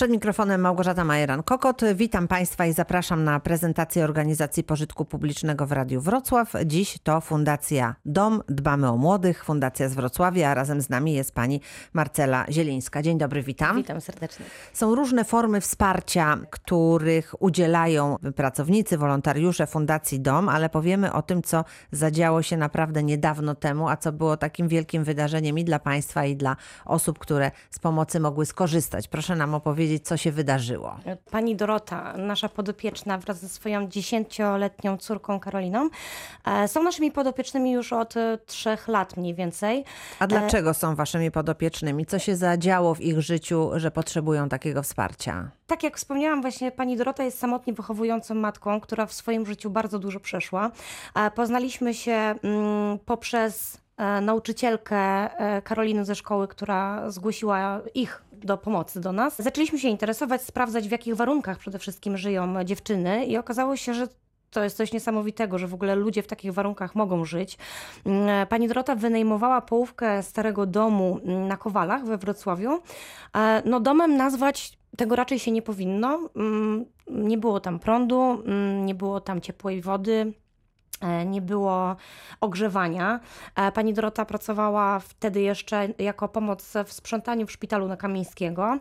Przed mikrofonem Małgorzata Majeran-Kokot. Witam Państwa i zapraszam na prezentację organizacji pożytku publicznego w Radiu Wrocław. Dziś to Fundacja Dom, Dbamy o Młodych, Fundacja z Wrocławia, a razem z nami jest pani Marcela Zielińska. Dzień dobry, witam. Witam serdecznie. Są różne formy wsparcia, których udzielają pracownicy, wolontariusze Fundacji Dom, ale powiemy o tym, co zadziało się naprawdę niedawno temu, a co było takim wielkim wydarzeniem i dla Państwa, i dla osób, które z pomocy mogły skorzystać. Proszę nam opowiedzieć, co się wydarzyło. Pani Dorota, nasza podopieczna wraz ze swoją dziesięcioletnią córką Karoliną, e, są naszymi podopiecznymi już od e, trzech lat mniej więcej. A dlaczego są waszymi podopiecznymi? Co się zadziało w ich życiu, że potrzebują takiego wsparcia? Tak jak wspomniałam, właśnie pani Dorota jest samotnie wychowującą matką, która w swoim życiu bardzo dużo przeszła. E, Poznaliśmy się mm, poprzez nauczycielkę Karoliny ze szkoły, która zgłosiła ich do pomocy do nas. Zaczęliśmy się interesować, sprawdzać w jakich warunkach przede wszystkim żyją dziewczyny i okazało się, że to jest coś niesamowitego, że w ogóle ludzie w takich warunkach mogą żyć. Mm, Pani Dorota wynajmowała połówkę starego domu mm, na Kowalach we Wrocławiu. E, No domem nazwać tego raczej się nie powinno. Mm, Nie było tam prądu, nie było tam ciepłej wody. E, Nie było ogrzewania. E, Pani Dorota pracowała wtedy jeszcze jako pomoc w sprzątaniu w szpitalu na Kamińskiego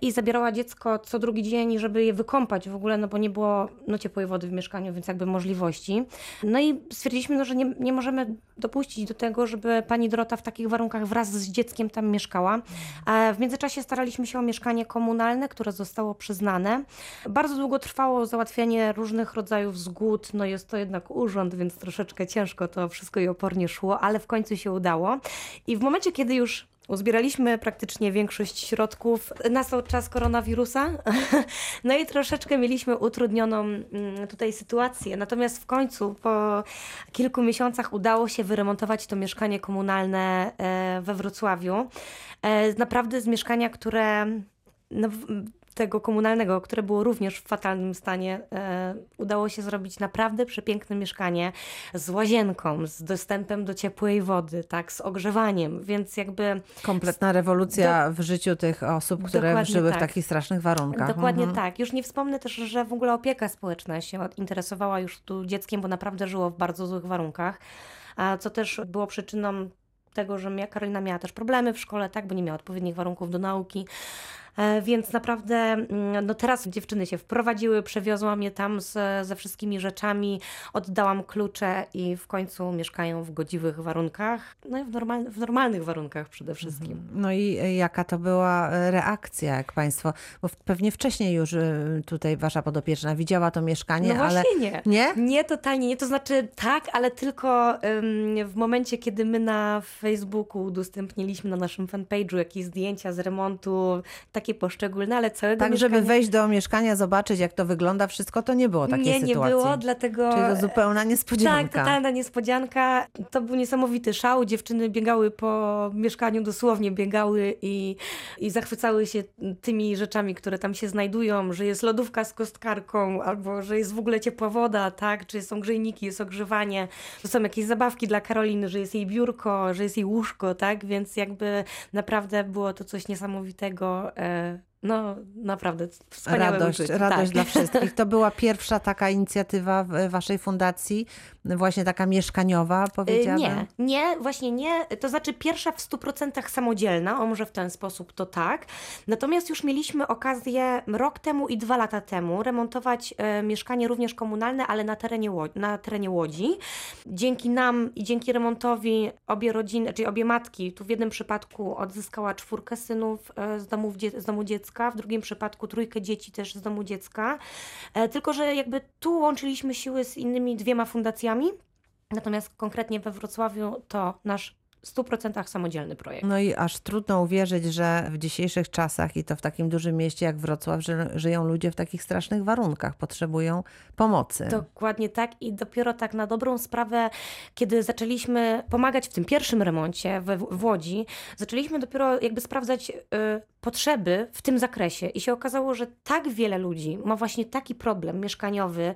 i zabierała dziecko co drugi dzień, żeby je wykąpać w ogóle, no bo nie było no, ciepłej wody w mieszkaniu, więc jakby możliwości. No i stwierdziliśmy, no, że nie, nie możemy dopuścić do tego, żeby pani Dorota w takich warunkach wraz z dzieckiem tam mieszkała. A w międzyczasie staraliśmy się o mieszkanie komunalne, które zostało przyznane. Bardzo długo trwało załatwianie różnych rodzajów zgód, no jest to jednak urząd, więc troszeczkę ciężko to wszystko i opornie szło, ale w końcu się udało. I w momencie, kiedy już Uzbieraliśmy praktycznie większość środków. Nastał czas koronawirusa, no i troszeczkę mieliśmy utrudnioną mm, tutaj sytuację. Natomiast w końcu, po kilku miesiącach, udało się wyremontować to mieszkanie komunalne e, we Wrocławiu. E, Naprawdę z mieszkania, które no, tego komunalnego, które było również w fatalnym stanie, e, udało się zrobić naprawdę przepiękne mieszkanie z łazienką, z dostępem do ciepłej wody, tak, z ogrzewaniem, więc jakby Kompletna rewolucja w życiu tych osób, które Dokładnie żyły w tak. takich strasznych warunkach. Dokładnie Mhm. tak. Już nie wspomnę też, że w ogóle opieka społeczna się interesowała już tu dzieckiem, bo naprawdę żyło w bardzo złych warunkach, a co też było przyczyną tego, że Karolina miała też problemy w szkole, tak, bo nie miała odpowiednich warunków do nauki. E, Więc naprawdę, mm, no teraz dziewczyny się wprowadziły, przewiozłam je tam z, ze wszystkimi rzeczami, oddałam klucze i w końcu mieszkają w godziwych warunkach, no i w, normal, w normalnych warunkach przede wszystkim. No i e, jaka to była e, reakcja, jak Państwo, bo pewnie wcześniej już tutaj Wasza podopieczna widziała to mieszkanie, No ale nie. nie? Nie, totalnie nie. To znaczy tak, ale tylko w momencie, kiedy my na Facebooku udostępniliśmy na naszym fanpage'u jakieś zdjęcia z remontu, takie poszczególne, ale całego Tak, żeby wejść do mieszkania, zobaczyć jak to wygląda wszystko, to nie było takiej nie, nie sytuacji. było, dlatego... Czyli to zupełna niespodzianka. Tak, totalna niespodzianka. To był niesamowity szał. Dziewczyny biegały po mieszkaniu, dosłownie biegały i, i zachwycały się tymi rzeczami, które tam się znajdują, że jest lodówka z kostkarką, albo że jest w ogóle ciepła woda, tak, czy są grzejniki, jest ogrzewanie, że są jakieś zabawki dla Karoliny, że jest jej biurko, że jest jej łóżko, tak, więc jakby naprawdę było to coś niesamowitego. E, no, naprawdę wspaniałe Radość, uczucie. radość tak. dla wszystkich. To była pierwsza taka inicjatywa w Waszej fundacji, właśnie taka mieszkaniowa, Y, powiedziałabym. Nie, nie, właśnie nie. To znaczy pierwsza w 100% samodzielna, o może w ten sposób to tak. Natomiast już mieliśmy okazję rok temu i dwa lata temu remontować e, mieszkanie również komunalne, ale na terenie, Ło- na terenie Łodzi. Dzięki nam i dzięki remontowi obie rodziny, czyli obie matki, tu w jednym przypadku odzyskała czwórkę synów e, z, domów z domu dziecka, w drugim przypadku trójkę dzieci też z domu dziecka. E, Tylko, że jakby tu łączyliśmy siły z innymi dwiema fundacjami. Natomiast konkretnie we Wrocławiu to nasz 100% samodzielny projekt. No i aż trudno uwierzyć, że w dzisiejszych czasach i to w takim dużym mieście jak Wrocław, że żyją ludzie w takich strasznych warunkach, potrzebują pomocy. Dokładnie tak i dopiero tak na dobrą sprawę, kiedy zaczęliśmy pomagać w tym pierwszym remoncie w, w Łodzi, zaczęliśmy dopiero jakby sprawdzać y, potrzeby w tym zakresie i się okazało, że tak wiele ludzi ma właśnie taki problem mieszkaniowy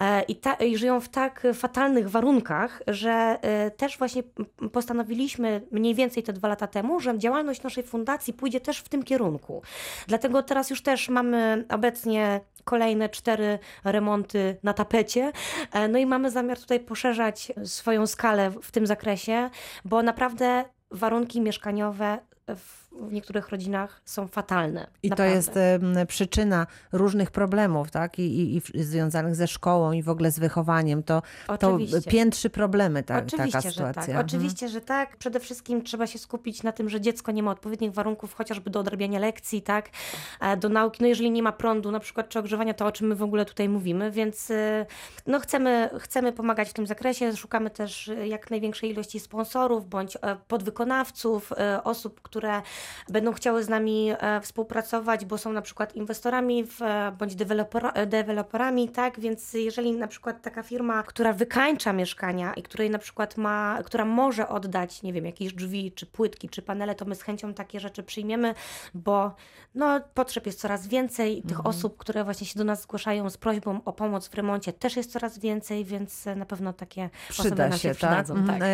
e, i, i żyją w tak fatalnych warunkach, że e, też właśnie postanowiliśmy mówiliśmy mniej więcej te dwa lata temu, że działalność naszej fundacji pójdzie też w tym kierunku. Dlatego teraz już też mamy obecnie kolejne cztery remonty na tapecie. E, no i mamy zamiar tutaj poszerzać swoją skalę w tym zakresie, bo naprawdę warunki mieszkaniowe w, w niektórych rodzinach są fatalne. I naprawdę. to jest em, przyczyna różnych problemów, tak? I, i, i związanych ze szkołą i w ogóle z wychowaniem. To, to piętrzy problemy ta, Oczywiście, taka że sytuacja. tak. Mhm. Oczywiście, że tak. Przede wszystkim trzeba się skupić na tym, że dziecko nie ma odpowiednich warunków, chociażby do odrabiania lekcji, tak, e, do nauki. No jeżeli nie ma prądu, na przykład, czy ogrzewania, to o czym my w ogóle tutaj mówimy, więc e, no chcemy, chcemy pomagać w tym zakresie. Szukamy też e, jak największej ilości sponsorów bądź e, podwykonawców, e, osób, które będą chciały z nami e, współpracować, bo są na przykład inwestorami w, e, bądź dewelopera, e, deweloperami, tak, więc jeżeli na przykład taka firma, która wykańcza mieszkania i której na przykład ma, która może oddać, nie wiem, jakieś drzwi, czy płytki, czy panele, to my z chęcią takie rzeczy przyjmiemy, bo no, potrzeb jest coraz więcej, tych osób, które właśnie się do nas zgłaszają z prośbą o pomoc w remoncie też jest coraz więcej, więc na pewno takie osoby Przyda nam się, się, tak? przydadzą. Mhm. tak.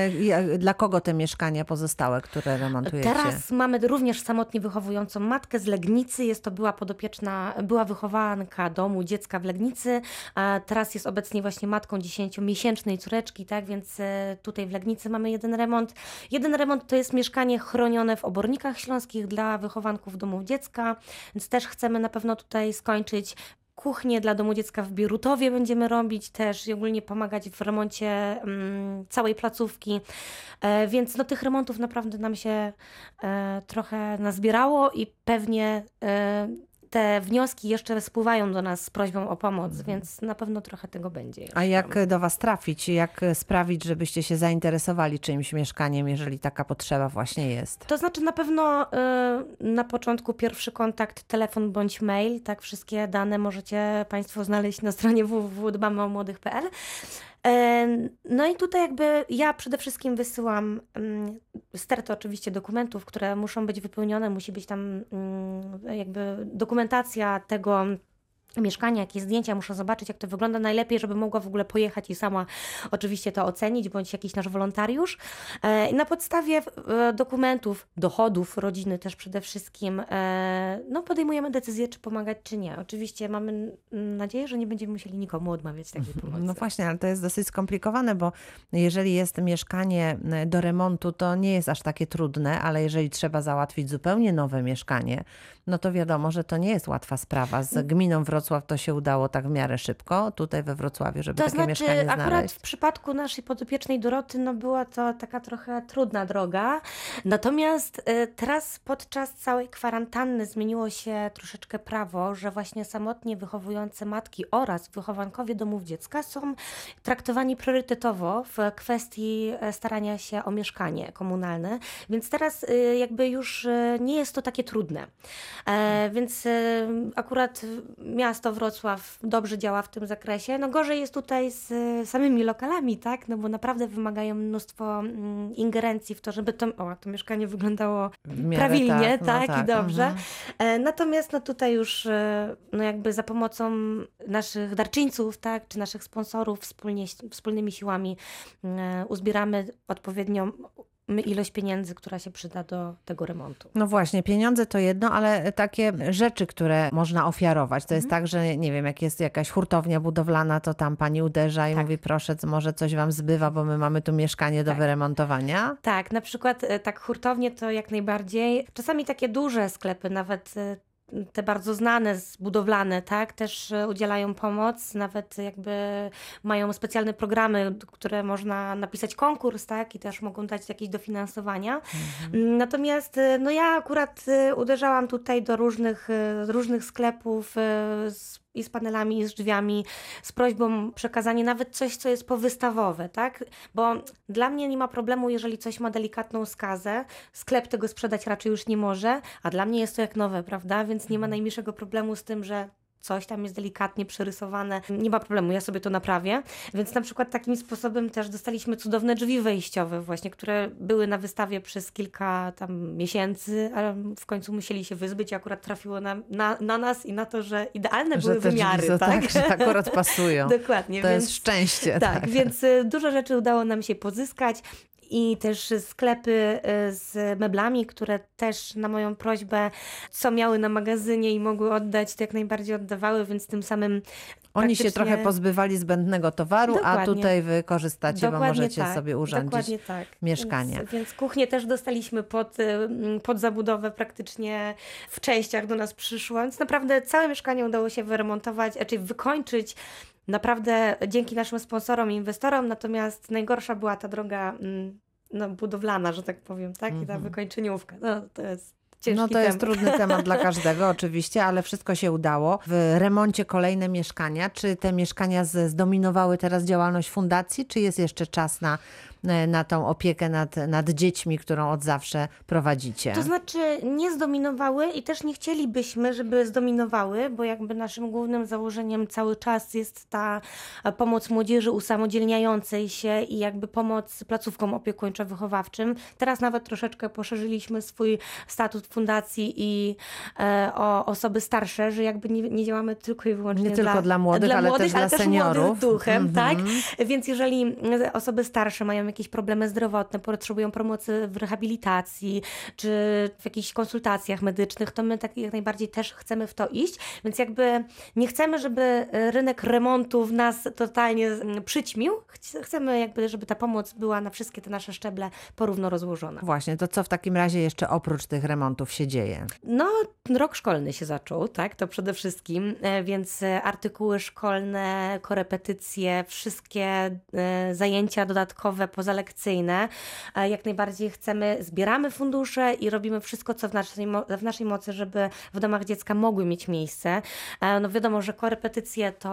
E, Dla kogo te mieszkania pozostałe, które remontujecie? Teraz mamy również samotnie wychowującą matkę z Legnicy. Jest to była podopieczna, była wychowanka domu dziecka w Legnicy. Teraz jest obecnie właśnie matką dziesięciomiesięcznej córeczki, tak? Więc e, tutaj w Legnicy mamy jeden remont. Jeden remont to jest mieszkanie chronione w obornikach śląskich dla wychowanków domów dziecka, więc też chcemy na pewno tutaj skończyć. Kuchnię dla domu dziecka w Bierutowie będziemy robić też i ogólnie pomagać w remoncie mm, całej placówki. E, więc no, tych remontów naprawdę nam się e, trochę nazbierało i pewnie e, te wnioski jeszcze spływają do nas z prośbą o pomoc, więc na pewno trochę tego będzie. A jak do Was trafić? Jak sprawić, żebyście się zainteresowali czyimś mieszkaniem, jeżeli taka potrzeba właśnie jest? To znaczy na pewno e, na początku pierwszy kontakt, telefon bądź mail, tak wszystkie dane możecie Państwo znaleźć na stronie www.dbamyomłodych.pl. No i tutaj jakby ja przede wszystkim wysyłam mm, stertę oczywiście dokumentów, które muszą być wypełnione, musi być tam mm, jakby dokumentacja tego mieszkania, jakie zdjęcia muszę zobaczyć, jak to wygląda najlepiej, żeby mogła w ogóle pojechać i sama oczywiście to ocenić, bądź jakiś nasz wolontariusz. E, I na podstawie e, dokumentów, dochodów rodziny też przede wszystkim, e, no podejmujemy decyzję, czy pomagać, czy nie. Oczywiście mamy nadzieję, że nie będziemy musieli nikomu odmawiać takiej pomocy. No właśnie, ale to jest dosyć skomplikowane, bo jeżeli jest mieszkanie do remontu, to nie jest aż takie trudne, ale jeżeli trzeba załatwić zupełnie nowe mieszkanie, no to wiadomo, że to nie jest łatwa sprawa. Mm. Z gminą Wrocław to się udało tak w miarę szybko, tutaj we Wrocławiu, żeby To takie znaczy, mieszkanie akurat znaleźć. w przypadku naszej podopiecznej Doroty, no była to taka trochę trudna droga. Natomiast e, teraz podczas całej kwarantanny zmieniło się troszeczkę prawo, że właśnie samotnie wychowujące matki oraz wychowankowie domów dziecka są traktowani priorytetowo w kwestii e, starania się o mieszkanie komunalne. Więc teraz e, jakby już e, nie jest to takie trudne. E, Więc e, akurat miasto Wrocław dobrze działa w tym zakresie. No gorzej jest tutaj z e, samymi lokalami, tak? No bo naprawdę wymagają mnóstwo mm, ingerencji w to, żeby to, o, to mieszkanie wyglądało W miarę prawilnie, no tak, i dobrze. mhm. Natomiast no tutaj już no jakby za pomocą naszych darczyńców, tak, czy naszych sponsorów wspólnie, wspólnymi siłami uzbieramy odpowiednią ilość pieniędzy, która się przyda do tego remontu. No właśnie, pieniądze to jedno, ale takie rzeczy, które można ofiarować. To jest Mhm. tak, że nie wiem, jak jest jakaś hurtownia budowlana, to tam pani uderza i Tak. mówi, proszę, może coś wam zbywa, bo my mamy tu mieszkanie do Tak. wyremontowania. Tak, na przykład e, tak hurtownie to jak najbardziej. Czasami takie duże sklepy, nawet e, te bardzo znane, budowlane, tak, też e, udzielają pomoc, nawet jakby mają specjalne programy, które można napisać konkurs, tak, i też mogą dać jakieś dofinansowania. Mm, Natomiast e, no ja akurat e, uderzałam tutaj do różnych, różnych sklepów z, i z panelami, i z drzwiami, z prośbą przekazania nawet coś, co jest powystawowe, tak? Bo dla mnie nie ma problemu, jeżeli coś ma delikatną skazę, sklep tego sprzedać raczej już nie może, a dla mnie jest to jak nowe, prawda? Więc nie ma najmniejszego problemu z tym, że coś tam jest delikatnie przerysowane, nie ma problemu, ja sobie to naprawię. Więc na przykład takim sposobem też dostaliśmy cudowne drzwi wejściowe właśnie, które były na wystawie przez kilka tam miesięcy, ale w końcu musieli się wyzbyć i akurat trafiło na, na, na nas i na to, że idealne były te drzwi wymiary, są tak? tak, że akurat pasują. Dokładnie. To więc, jest szczęście. tak, Tak, więc y, dużo rzeczy udało nam się pozyskać. I też sklepy y, z meblami, które też na moją prośbę, co miały na magazynie i mogły oddać, to jak najbardziej oddawały, więc tym samym Oni się trochę pozbywali zbędnego towaru, a Dokładnie. tutaj wy korzystacie, bo Dokładnie możecie tak, sobie urządzić Dokładnie tak. mieszkanie. Więc, więc kuchnię też dostaliśmy pod, y, pod zabudowę praktycznie w częściach do nas przyszła, więc naprawdę całe mieszkanie udało się wyremontować, znaczy wykończyć naprawdę dzięki naszym sponsorom i inwestorom, natomiast najgorsza była ta droga mm, no, budowlana, że tak powiem, tak? I ta Mhm. wykończeniówka. No, to jest ciężki No to jest temat. trudny temat dla każdego oczywiście, ale wszystko się udało. W remoncie kolejne mieszkania. Czy te mieszkania zdominowały teraz działalność fundacji, czy jest jeszcze czas na, na tą opiekę nad, nad dziećmi, którą od zawsze prowadzicie? To znaczy nie zdominowały i też nie chcielibyśmy, żeby zdominowały, bo jakby naszym głównym założeniem cały czas jest ta e, pomoc młodzieży usamodzielniającej się i jakby pomoc placówkom opiekuńczo-wychowawczym. Teraz nawet troszeczkę poszerzyliśmy swój statut fundacji i e, o osoby starsze, że jakby nie, nie działamy tylko i wyłącznie Nie tylko dla młodych, ale też dla seniorów. duchem, Mhm. tak? Więc jeżeli mm, osoby starsze mają jakieś problemy zdrowotne, potrzebują pomocy w rehabilitacji czy w jakichś konsultacjach medycznych, to my tak jak najbardziej też chcemy w to iść. Więc jakby nie chcemy, żeby e, rynek remontu w nas totalnie mm, przyćmił. Chc- Chcemy jakby, żeby ta pomoc była na wszystkie te nasze szczeble porówno rozłożona. Właśnie, to co w takim razie jeszcze oprócz tych remontów się dzieje? No, rok szkolny się zaczął, tak, to przede wszystkim, e, więc e, artykuły szkolne, korepetycje, wszystkie zajęcia dodatkowe, pozalekcyjne, e, jak najbardziej chcemy, zbieramy fundusze i robimy wszystko, co w naszej, w naszej mocy, żeby w domach dziecka mogły mieć miejsce. E, No wiadomo, że korepetycje to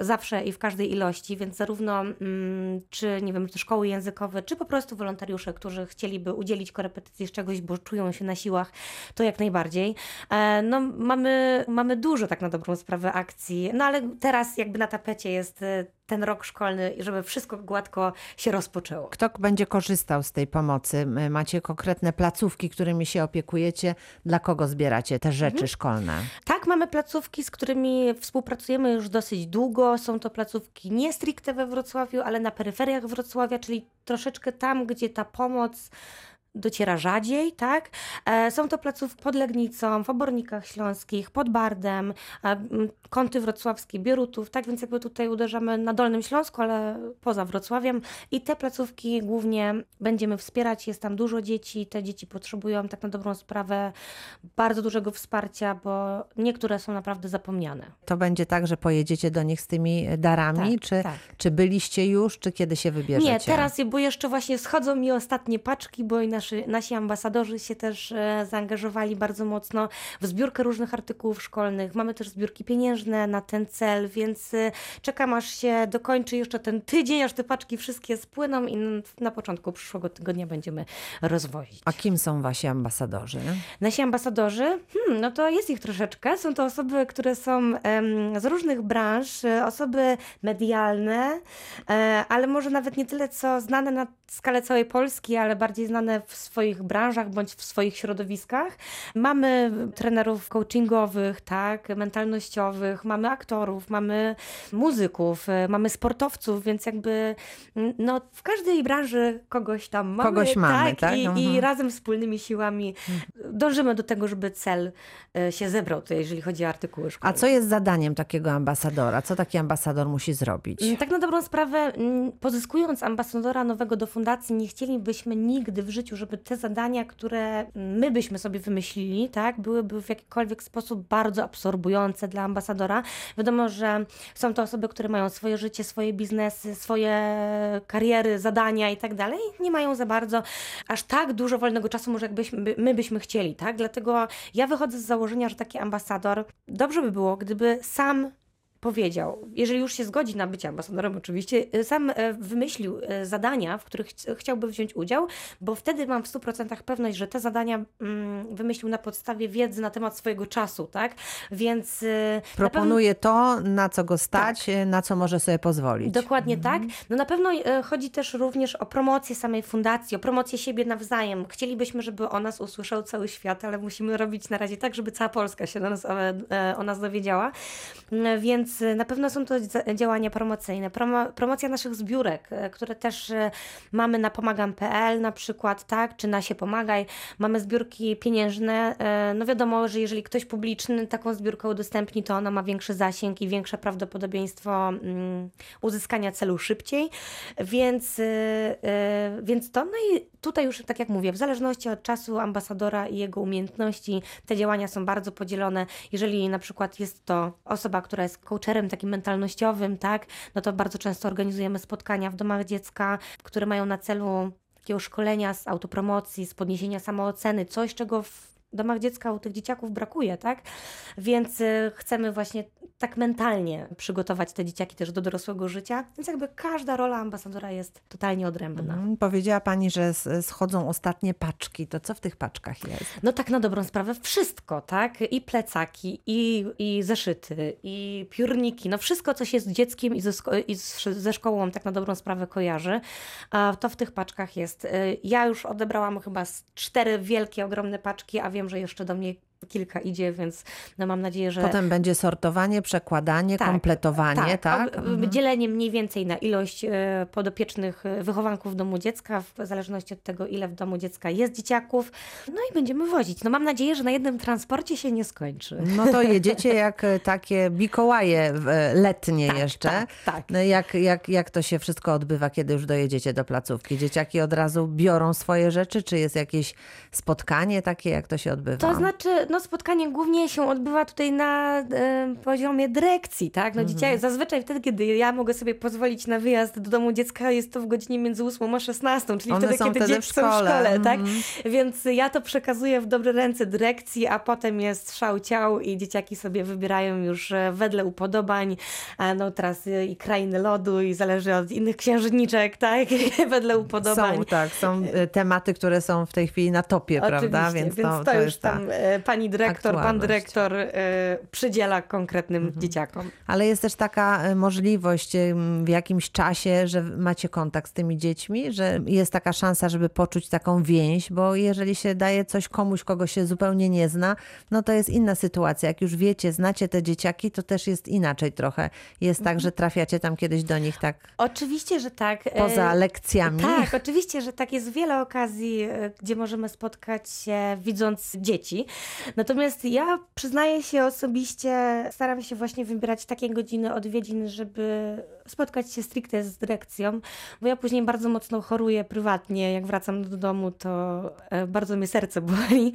zawsze i w każdej ilości, więc zarówno mm, czy, nie wiem, czy szkoły językowe, czy po prostu wolontariusze, którzy chcieliby udzielić korepetycji z czegoś, bo czują się na siłach, to jak najbardziej. E, No, mamy, mamy dużo tak na dobrą sprawę akcji, no ale teraz jakby na tapecie jest ten rok szkolny, żeby wszystko gładko się rozpoczęło. Kto będzie korzystał z tej pomocy? Macie konkretne placówki, którymi się opiekujecie? Dla kogo zbieracie te rzeczy Mhm. szkolne? Tak, mamy placówki, z którymi współpracujemy już dosyć długo. Są to placówki nie stricte we Wrocławiu, ale na peryferiach Wrocławia, czyli troszeczkę tam, gdzie ta pomoc dociera rzadziej, tak? E, Są to placówki pod Legnicą, w Obornikach Śląskich, pod Bardem, e, Kąty Wrocławskie, Bierutów, tak? Więc jakby tutaj uderzamy na Dolnym Śląsku, ale poza Wrocławiem i te placówki głównie będziemy wspierać. Jest tam dużo dzieci, te dzieci potrzebują tak na dobrą sprawę bardzo dużego wsparcia, bo niektóre są naprawdę zapomniane. To będzie tak, że pojedziecie do nich z tymi darami? Tak, czy, tak. czy byliście już, czy kiedy się wybierzecie? Nie, teraz, bo jeszcze właśnie schodzą mi ostatnie paczki, bo i nasi, nasi ambasadorzy się też e, zaangażowali bardzo mocno w zbiórkę różnych artykułów szkolnych. Mamy też zbiórki pieniężne na ten cel, więc e, czekam aż się dokończy jeszcze ten tydzień, aż te paczki wszystkie spłyną i na początku przyszłego tygodnia będziemy rozwozić. A kim są wasi ambasadorzy? Nasi ambasadorzy, hmm, no to jest ich troszeczkę. Są to osoby, które są em, z różnych branż, e, osoby medialne, ale może nawet nie tyle co znane na skalę całej Polski, ale bardziej znane w swoich branżach bądź w swoich środowiskach. Mamy trenerów coachingowych, tak, mentalnościowych, mamy aktorów, mamy muzyków, e, mamy sportowców, więc jakby no, w każdej branży kogoś tam mamy. Kogoś mamy, tak? I, Mhm. I razem wspólnymi siłami dążymy do tego, żeby cel e, się zebrał, to jeżeli chodzi o artykuły szkolne. A co jest zadaniem takiego ambasadora? Co taki ambasador musi zrobić? Mm, Tak na dobrą sprawę, mm, pozyskując ambasadora nowego do fundacji, nie chcielibyśmy nigdy w życiu, żeby te zadania, które my byśmy sobie wymyślili, tak, byłyby w jakikolwiek sposób bardzo absorbujące dla ambasadora. Wiadomo, że są to osoby, które mają swoje życie, swoje biznesy, swoje kariery, zadania i tak dalej. Nie mają za bardzo aż tak dużo wolnego czasu, może jakbyśmy, by- my byśmy chcieli, tak? Dlatego ja wychodzę z założenia, że taki ambasador, dobrze by było, gdyby sam powiedział, jeżeli już się zgodzi na bycie ambasadorem, oczywiście, y, sam e, wymyślił e, zadania, w których ch- chciałby wziąć udział, bo wtedy mam w 100% pewność, że te zadania mm, wymyślił na podstawie wiedzy na temat swojego czasu, tak? Więc y, na pewno- Proponuje to, na co go stać, na co może sobie pozwolić. Dokładnie tak. No na pewno chodzi też również o promocję samej fundacji, o promocję siebie nawzajem. Chcielibyśmy, żeby o nas usłyszał cały świat, ale musimy robić na razie tak, żeby cała Polska się nas, e, e, o nas dowiedziała. Mm, Więc więc e, na pewno są to działania promocyjne. Promo, promocja naszych zbiórek, e, które też e, mamy na pomagam.pl na przykład, tak, czy na się pomagaj. Mamy zbiórki pieniężne. No wiadomo, że jeżeli ktoś publiczny taką zbiórkę udostępni, to ona ma większy zasięg i większe prawdopodobieństwo mm, uzyskania celu szybciej. Więc, więc to, no i tutaj już, tak jak mówię, w zależności od czasu ambasadora i jego umiejętności, te działania są bardzo podzielone. Jeżeli na przykład jest to osoba, która jest coacherem takim mentalnościowym, tak, no to bardzo często organizujemy spotkania w domach dziecka, które mają na celu takiego szkolenia z autopromocji, z podniesienia samooceny, coś, czego w domach dziecka u tych dzieciaków brakuje, tak? Więc y, chcemy właśnie tak mentalnie przygotować te dzieciaki też do dorosłego życia, więc jakby każda rola ambasadora jest totalnie odrębna. Mm, Powiedziała pani, że schodzą ostatnie paczki. To co w tych paczkach jest? No tak na dobrą sprawę wszystko, tak? I plecaki, i, i zeszyty, i piórniki, no wszystko, co się z dzieckiem i ze, i ze szkołą tak na dobrą sprawę kojarzy, to w tych paczkach jest. Y, Ja już odebrałam chyba cztery wielkie, ogromne paczki, a wiem, że jeszcze do mnie kilka idzie, więc no mam nadzieję, że... Potem będzie sortowanie, przekładanie, Tak, kompletowanie, tak? ob- Mhm. Dzielenie mniej więcej na ilość e, podopiecznych e, wychowanków w domu dziecka, w zależności od tego, ile w domu dziecka jest dzieciaków. No i będziemy wozić. No mam nadzieję, że na jednym transporcie się nie skończy. No to jedziecie jak e, takie Mikołaje w- e, letnie Tak, jeszcze. tak, tak. No jak, jak, jak to się wszystko odbywa, kiedy już dojedziecie do placówki? Dzieciaki od razu biorą swoje rzeczy, czy jest jakieś spotkanie takie, jak to się odbywa? To znaczy, no spotkanie głównie się odbywa tutaj na e, poziomie dyrekcji, tak? No Mhm. zazwyczaj wtedy, kiedy ja mogę sobie pozwolić na wyjazd do domu dziecka, jest to w godzinie między 8 a 16, czyli One wtedy, kiedy wtedy dzieci w są w szkole. szkole, tak? Mhm. Więc ja to przekazuję w dobre ręce dyrekcji, a potem jest szał ciał i dzieciaki sobie wybierają już e, wedle upodobań, a no teraz e, i krainy lodu i zależy od innych księżniczek, tak? wedle upodobań. Są, tak, są e, tematy, które są w tej chwili na topie, prawda? Oczywiście, Więc, więc to, to, to już jest ta. tam e, pani dyrektor, pan dyrektor e, przydziela konkretnym Mhm. dzieciakom. Ale jest też taka e, możliwość em, w jakimś czasie, że macie kontakt z tymi dziećmi, że jest taka szansa, żeby poczuć taką więź, bo jeżeli się daje coś komuś, kogo się zupełnie nie zna, no to jest inna sytuacja. Jak już wiecie, znacie te dzieciaki, to też jest inaczej trochę. Jest Mhm. tak, że trafiacie tam kiedyś do nich tak Oczywiście, że tak. poza lekcjami. Tak, oczywiście, że tak jest wiele okazji, gdzie możemy spotkać się widząc dzieci. Natomiast ja przyznaję się osobiście, staram się właśnie wybierać takie godziny odwiedzin, żeby spotkać się stricte z dyrekcją, bo ja później bardzo mocno choruję prywatnie. Jak wracam do domu, to e, bardzo mnie serce boli.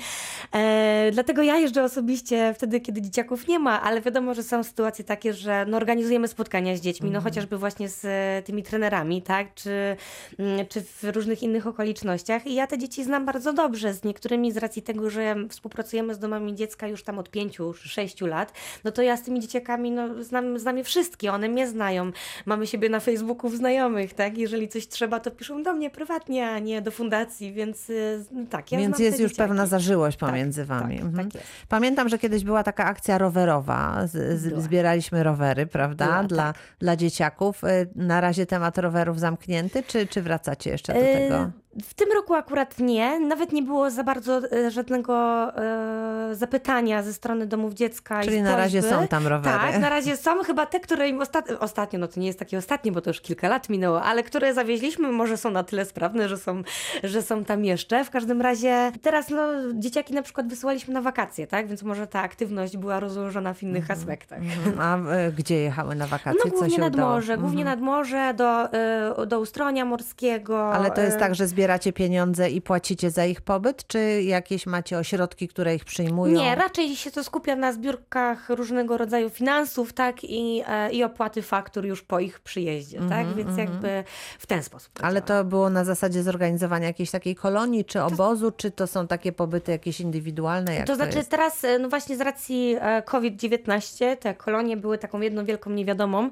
E, dlatego ja jeżdżę osobiście wtedy, kiedy dzieciaków nie ma, ale wiadomo, że są sytuacje takie, że no, organizujemy spotkania z dziećmi, no chociażby właśnie z e, tymi trenerami, tak, czy, mm, czy w różnych innych okolicznościach. I ja te dzieci znam bardzo dobrze, z niektórymi z racji tego, że współpracujemy z domami dziecka już tam od pięciu, sześciu lat, no to ja z tymi dzieciakami no, znam, znam je wszystkie, one mnie znają. Mamy siebie na Facebooku w znajomych, tak, jeżeli coś trzeba, to piszą do mnie prywatnie, a nie do fundacji, więc y, tak, ja Więc jest już dzieciaki. pewna zażyłość Tak, pomiędzy wami. tak, Mhm. tak. Pamiętam, że kiedyś była taka akcja rowerowa. Z, z, zbieraliśmy rowery, prawda? Była, dla, tak. dla dzieciaków. Y, Na razie temat rowerów zamknięty, czy, czy wracacie jeszcze do E, tego? W tym roku akurat nie. Nawet nie było za bardzo e, żadnego e, zapytania ze strony domów dziecka. i Czyli na razie są tam rowery. Tak, na razie są chyba te, które im ostat... ostatnio, no to nie jest takie ostatnie, bo to już kilka lat minęło, ale które zawieźliśmy, może są na tyle sprawne, że są, że są tam jeszcze. W każdym razie teraz no, dzieciaki na przykład wysyłaliśmy na wakacje, tak? Więc może ta aktywność była rozłożona w innych aspektach. Mhm. A y, gdzie jechały na wakacje? No głównie nad morze, głównie nad morze, do, e, do Ustronia Morskiego. Ale to jest e, tak, że zbieracie pieniądze i płacicie za ich pobyt, czy jakieś macie ośrodki, które ich przyjmują? Nie, raczej się to skupia na zbiórkach różnego rodzaju finansów, tak, i, e, i opłaty faktur już po ich przyjeździe, tak, więc jakby w ten sposób. to Mhm, Ale działa. to było na zasadzie zorganizowania jakiejś takiej kolonii, czy obozu, czy to są takie pobyty jakieś indywidualne? Jak To znaczy jest? teraz, e, no właśnie z racji e, COVID-19, te kolonie były taką jedną wielką niewiadomą,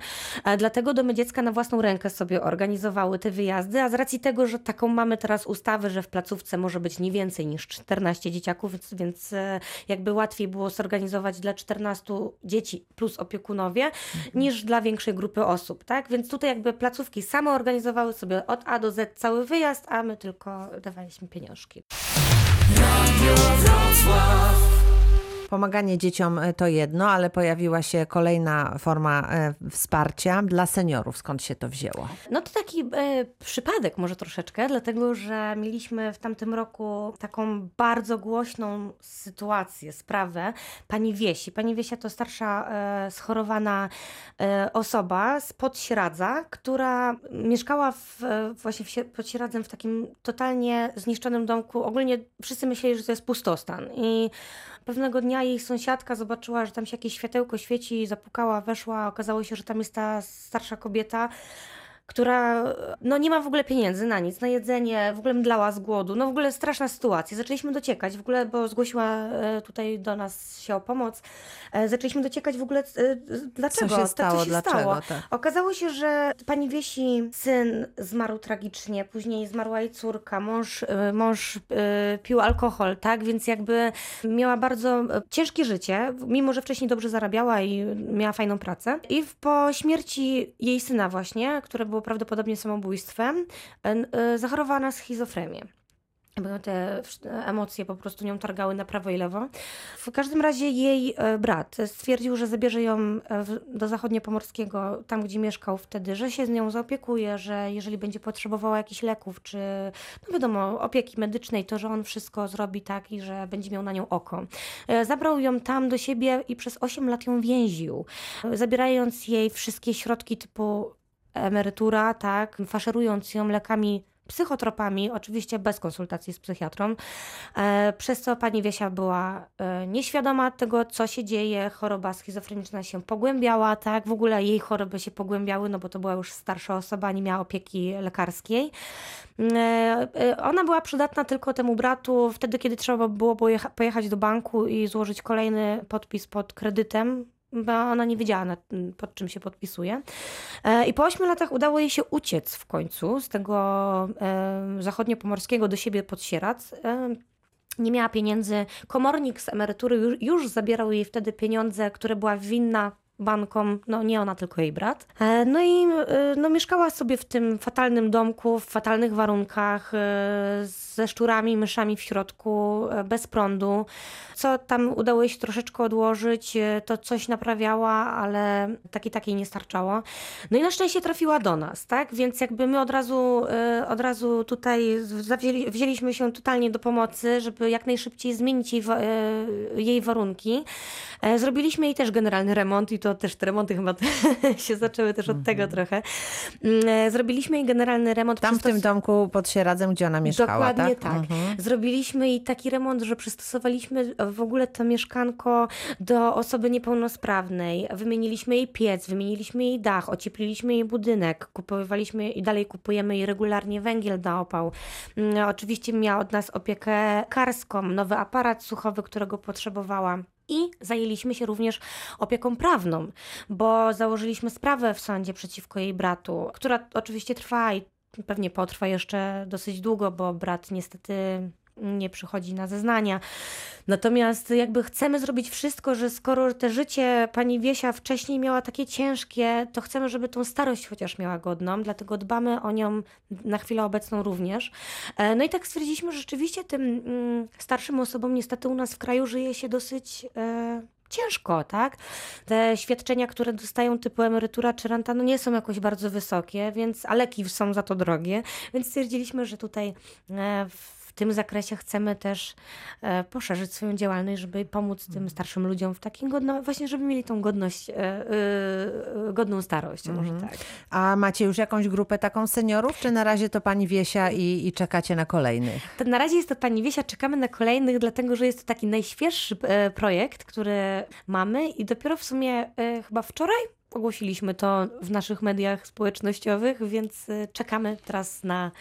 dlatego domy dziecka na własną rękę sobie organizowały te wyjazdy, a z racji tego, że taką mamy teraz ustawę, że w placówce może być nie więcej niż 14 dzieciaków, więc, więc e, jakby łatwiej było zorganizować dla 14 dzieci plus opiekunowie, niż dla większej grupy osób, tak? Więc tutaj jakby placówki same organizowały sobie od A do Z cały wyjazd, a my tylko dawaliśmy pieniążki. Radio Wrocław. Pomaganie dzieciom e, to jedno, ale pojawiła się kolejna forma e, wsparcia dla seniorów. Skąd się to wzięło? No to taki e, przypadek może troszeczkę, dlatego że mieliśmy w tamtym roku taką bardzo głośną sytuację, sprawę pani Wiesi. Pani Wiesia to starsza e, schorowana e, osoba z Podśradza, która mieszkała w, e, właśnie w, pod w takim totalnie zniszczonym domku. Ogólnie wszyscy myśleli, że to jest pustostan i Pewnego dnia jej sąsiadka zobaczyła, że tam się jakieś światełko świeci, zapukała, weszła, okazało się, że tam jest ta starsza kobieta, która no nie ma w ogóle pieniędzy na nic, na jedzenie, w ogóle mdlała z głodu. No w ogóle straszna sytuacja. Zaczęliśmy dociekać w ogóle, bo zgłosiła e, tutaj do nas się o pomoc. E, Zaczęliśmy dociekać w ogóle e, dlaczego, Co się to, stało? się Dlaczego? stało. Tak. Okazało się, że pani Wiesi syn zmarł tragicznie, później zmarła jej córka, mąż, mąż pił alkohol, tak? Więc jakby miała bardzo ciężkie życie, mimo że wcześniej dobrze zarabiała i miała fajną pracę. I po śmierci jej syna właśnie, które było prawdopodobnie samobójstwem, y, y, zachorowała na schizofrenię. Te wsz- emocje po prostu nią targały na prawo i lewo. W każdym razie jej e, brat stwierdził, że zabierze ją e, do zachodniopomorskiego, tam gdzie mieszkał wtedy, że się z nią zaopiekuje, że jeżeli będzie potrzebowała jakichś leków, czy no wiadomo, opieki medycznej, to że on wszystko zrobi tak i że będzie miał na nią oko. E, Zabrał ją tam do siebie i przez 8 lat ją więził, e, zabierając jej wszystkie środki typu emerytura, tak, faszerując ją lekami psychotropami, oczywiście bez konsultacji z psychiatrą, e, przez co pani Wiesia była e, nieświadoma tego, co się dzieje, choroba schizofreniczna się pogłębiała, tak, w ogóle jej choroby się pogłębiały, no bo to była już starsza osoba, nie miała opieki lekarskiej. E, e, Ona była przydatna tylko temu bratu. Wtedy, kiedy trzeba było pojecha- pojechać do banku i złożyć kolejny podpis pod kredytem, bo ona nie wiedziała, nad, pod czym się podpisuje. E, I po ośmiu latach udało jej się uciec w końcu z tego e, zachodniopomorskiego do siebie pod Sieradz. E, nie miała pieniędzy. Komornik z emerytury już, już zabierał jej wtedy pieniądze, które była winna bankom, no nie ona, tylko jej brat. E, No i e, no, mieszkała sobie w tym fatalnym domku, w fatalnych warunkach, e, ze szczurami, myszami w środku, bez prądu. Co tam udało jej się troszeczkę odłożyć, to coś naprawiała, ale tak i takiej nie starczało. No i na szczęście trafiła do nas, tak? Więc jakby my od razu, od razu tutaj zawzięli, wzięliśmy się totalnie do pomocy, żeby jak najszybciej zmienić jej, jej warunki. Zrobiliśmy jej też generalny remont i to też te remonty chyba się zaczęły też od tego trochę. Mm, e, Zrobiliśmy jej generalny remont. Tam w tym domku pod Sieradzem, gdzie ona mieszkała, Dokładnie tak? tak. Mhm. Zrobiliśmy jej taki remont, że przystosowaliśmy w ogóle to mieszkanko do osoby niepełnosprawnej. Wymieniliśmy jej piec, wymieniliśmy jej dach, ociepliliśmy jej budynek, kupowaliśmy i dalej kupujemy jej regularnie węgiel na opał. Mm, Oczywiście miała od nas opiekę karską, nowy aparat słuchowy, którego potrzebowała. I zajęliśmy się również opieką prawną, bo założyliśmy sprawę w sądzie przeciwko jej bratu, która oczywiście trwa i pewnie potrwa jeszcze dosyć długo, bo brat niestety nie przychodzi na zeznania. Natomiast jakby chcemy zrobić wszystko, że skoro te życie pani Wiesia wcześniej miała takie ciężkie, to chcemy, żeby tą starość chociaż miała godną, dlatego dbamy o nią na chwilę obecną również. E, No i tak stwierdziliśmy, że rzeczywiście tym mm, starszym osobom niestety u nas w kraju żyje się dosyć e, ciężko, tak? Te świadczenia, które dostają typu emerytura czy renta, no nie są jakoś bardzo wysokie, więc, a leki są za to drogie, więc stwierdziliśmy, że tutaj e, w tym zakresie chcemy też e, poszerzyć swoją działalność, żeby pomóc tym starszym ludziom w takim godno, właśnie żeby mieli tą godność, e, e, godną starość, może tak. A macie już jakąś grupę taką seniorów, czy na razie to pani Wiesia i, i czekacie na kolejnych? To na razie jest to pani Wiesia, czekamy na kolejnych, dlatego że jest to taki najświeższy projekt, który mamy i dopiero w sumie chyba wczoraj ogłosiliśmy to w naszych mediach społecznościowych, więc e, czekamy teraz na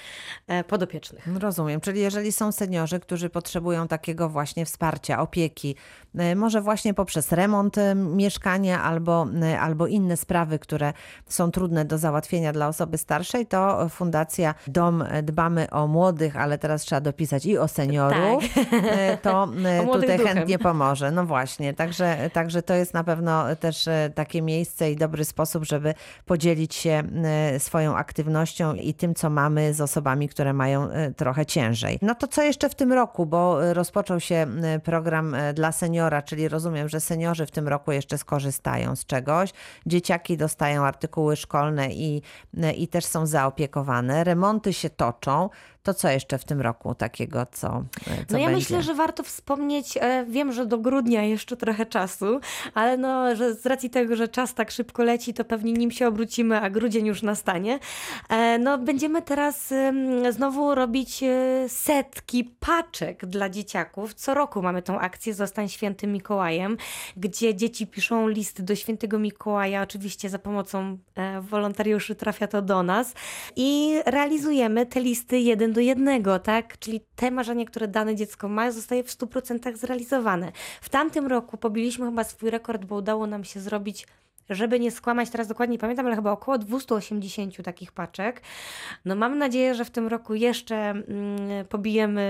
e, podopiecznych. Rozumiem, czyli jeżeli są seniorzy, którzy potrzebują takiego właśnie wsparcia, opieki, e, może właśnie poprzez remont mieszkania albo, albo inne sprawy, które są trudne do załatwienia dla osoby starszej, to Fundacja Dom Dbamy o Młodych, ale teraz trzeba dopisać i o seniorów, e, to tutaj duchem. chętnie pomoże. No właśnie, także, także to jest na pewno też takie miejsce i dobry sposób, żeby podzielić się e, swoją aktywnością i tym, co mamy z osobami, które mają e, trochę ciężej. No to co jeszcze w tym roku, bo e, rozpoczął się program dla seniora, czyli rozumiem, że seniorzy w tym roku jeszcze skorzystają z czegoś. Dzieciaki dostają artykuły szkolne i, i też są zaopiekowane. Remonty się toczą. To co jeszcze w tym roku takiego, co, e, co No ja będzie? myślę, że warto wspomnieć, e, wiem, że do grudnia jeszcze trochę czasu, ale no, że z racji tego, że czas tak szybko leci, to pewnie nim się obrócimy, a grudzień już nastanie. E, No będziemy teraz znowu robić setki paczek dla dzieciaków. Co roku mamy tą akcję Zostań Świętym Mikołajem, gdzie dzieci piszą listy do Świętego Mikołaja, oczywiście za pomocą wolontariuszy trafia to do nas i realizujemy te listy jeden do jednego, tak? Czyli te marzenia, które dane dziecko ma, zostaje w 100% zrealizowane. W tamtym roku pobiliśmy chyba swój rekord, bo udało nam się zrobić żeby nie skłamać, teraz dokładnie nie pamiętam, ale chyba około 280 takich paczek. No mam nadzieję, że w tym roku jeszcze mm, pobijemy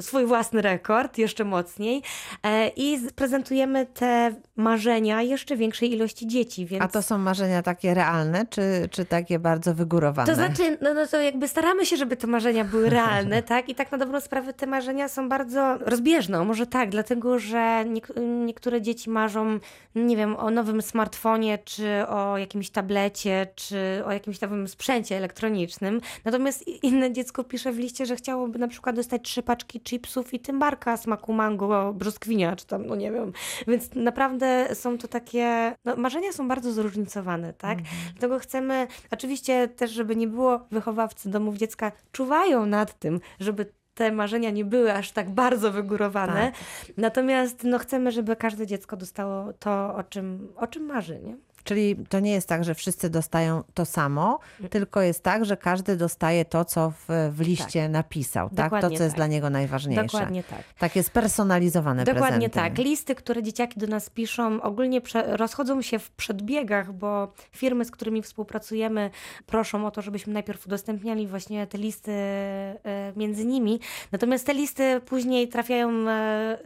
swój własny rekord, jeszcze mocniej e, i prezentujemy te marzenia jeszcze większej ilości dzieci, więc... A to są marzenia takie realne, czy, czy takie bardzo wygórowane? To znaczy, no, no to jakby staramy się, żeby te marzenia były realne, tak? I tak na dobrą sprawę te marzenia są bardzo rozbieżne, może tak, dlatego że niek- niektóre dzieci marzą, nie wiem, o nowym smartfonie, czy o jakimś tablecie, czy o jakimś nowym sprzęcie elektronicznym. Natomiast inne dziecko pisze w liście, że chciałoby na przykład dostać trzy paczki chipsów i tymbarka smaku mango, brzoskwinia, czy tam, no nie wiem. Więc naprawdę są to takie, no marzenia są bardzo zróżnicowane, tak? Dlatego chcemy, oczywiście też, żeby nie było, wychowawcy domów dziecka czuwają nad tym, żeby te marzenia nie były aż tak bardzo wygórowane. Natomiast no, chcemy, żeby każde dziecko dostało to, o czym, o czym marzy, nie? Czyli to nie jest tak, że wszyscy dostają to samo, Mm. tylko jest tak, że każdy dostaje to, co w, w liście napisał, tak? To, Dokładnie co jest tak. dla niego najważniejsze. Dokładnie tak. Takie spersonalizowane Dokładnie prezenty. tak. Listy, które dzieciaki do nas piszą, ogólnie rozchodzą się w przedbiegach, bo firmy, z którymi współpracujemy, proszą o to, żebyśmy najpierw udostępniali właśnie te listy e, między nimi. Natomiast te listy później trafiają e,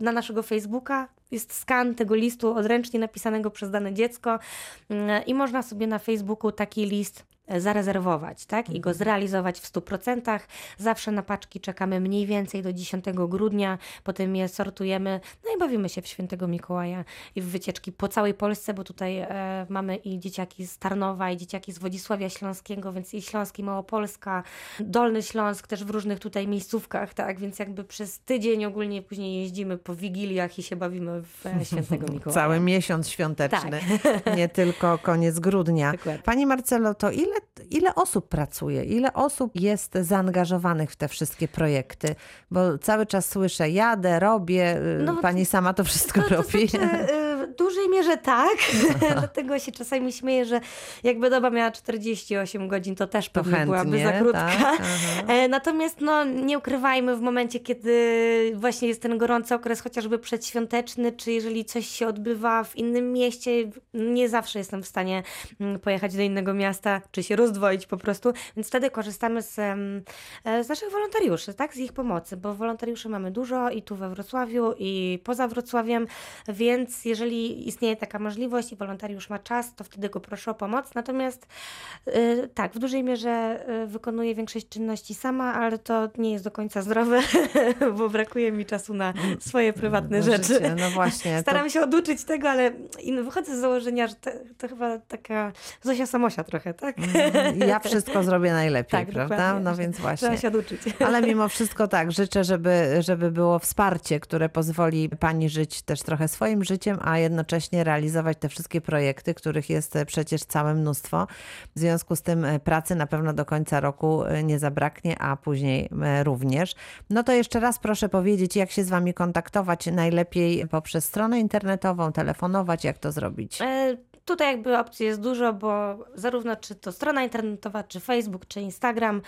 na naszego Facebooka. Jest skan tego listu odręcznie napisanego przez dane dziecko. Mm, i można sobie na Facebooku taki list zarezerwować, tak? I go zrealizować w 100%. Zawsze na paczki czekamy mniej więcej do 10 grudnia, potem je sortujemy, no i bawimy się w świętego Mikołaja i w wycieczki po całej Polsce, bo tutaj e, mamy i dzieciaki z Tarnowa, i dzieciaki z Wodzisławia Śląskiego, więc i Śląsk, i Małopolska, Dolny Śląsk też w różnych tutaj miejscówkach, tak? Więc jakby przez tydzień ogólnie później jeździmy po wigiliach i się bawimy w e, świętego Mikołaja. Cały miesiąc świąteczny, nie tylko koniec grudnia. Tak. Dokładnie. Pani Marcelo, to ile, ile osób pracuje? Ile osób jest zaangażowanych w te wszystkie projekty? Bo cały czas słyszę, jadę, robię, y, No, pani sama to wszystko To, to robi. znaczy, dużej mierze tak, dlatego się czasami śmieję, że jakby doba miała 48 godzin, to też To pewnie byłaby za krótka. tak. E, Natomiast no, nie ukrywajmy w momencie, kiedy właśnie jest ten gorący okres, chociażby przedświąteczny, czy jeżeli coś się odbywa w innym mieście, nie zawsze jestem w stanie mm, pojechać do innego miasta, czy się rozdwoić po prostu, więc wtedy korzystamy z, e, z naszych wolontariuszy, tak, z ich pomocy, bo wolontariuszy mamy dużo i tu we Wrocławiu, i poza Wrocławiem, więc jeżeli istnieje taka możliwość i wolontariusz ma czas, to wtedy go proszę o pomoc. Natomiast y, tak, w dużej mierze y, wykonuję większość czynności sama, ale to nie jest do końca zdrowe, bo brakuje mi czasu na swoje prywatne No, rzeczy. życie, no właśnie, to- Staram się oduczyć tego, ale in- wychodzę z założenia, że to, to chyba taka Zosia Samosia trochę, tak? Mhm. Ja wszystko zrobię najlepiej, Tak, prawda? dokładnie. No więc właśnie. Trzeba się oduczyć. Ale mimo wszystko tak, życzę, żeby, żeby było wsparcie, które pozwoli pani żyć też trochę swoim życiem, a jednocześnie realizować te wszystkie projekty, których jest e, przecież całe mnóstwo. W związku z tym e, pracy na pewno do końca roku e, nie zabraknie, a później również. No to jeszcze raz proszę powiedzieć, jak się z wami kontaktować najlepiej poprzez stronę internetową, telefonować, jak to zrobić? Tutaj jakby opcji jest dużo, bo zarówno czy to strona internetowa, czy Facebook, czy Instagram,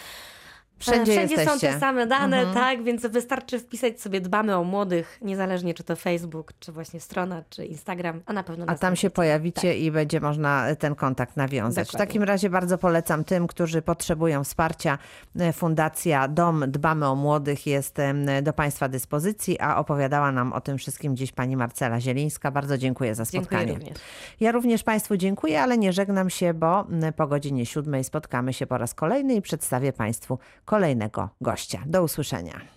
Wszędzie, Wszędzie są. Mhm. te same dane, tak, więc wystarczy wpisać sobie dbamy o młodych, niezależnie czy to Facebook, czy właśnie strona, czy Instagram, a na pewno A tam się pojawicie i będzie można ten kontakt nawiązać. W Dokładnie. takim razie bardzo polecam tym, którzy potrzebują wsparcia. E, Fundacja Dom Dbamy o Młodych jest do Państwa dyspozycji, a opowiadała nam o tym wszystkim dziś pani Marcela Zielińska. Bardzo dziękuję za Dziękuję spotkanie. również. Ja również Państwu dziękuję, ale nie żegnam się, bo po godzinie siódmej spotkamy się po raz kolejny i przedstawię Państwu kolejnego gościa. Do usłyszenia.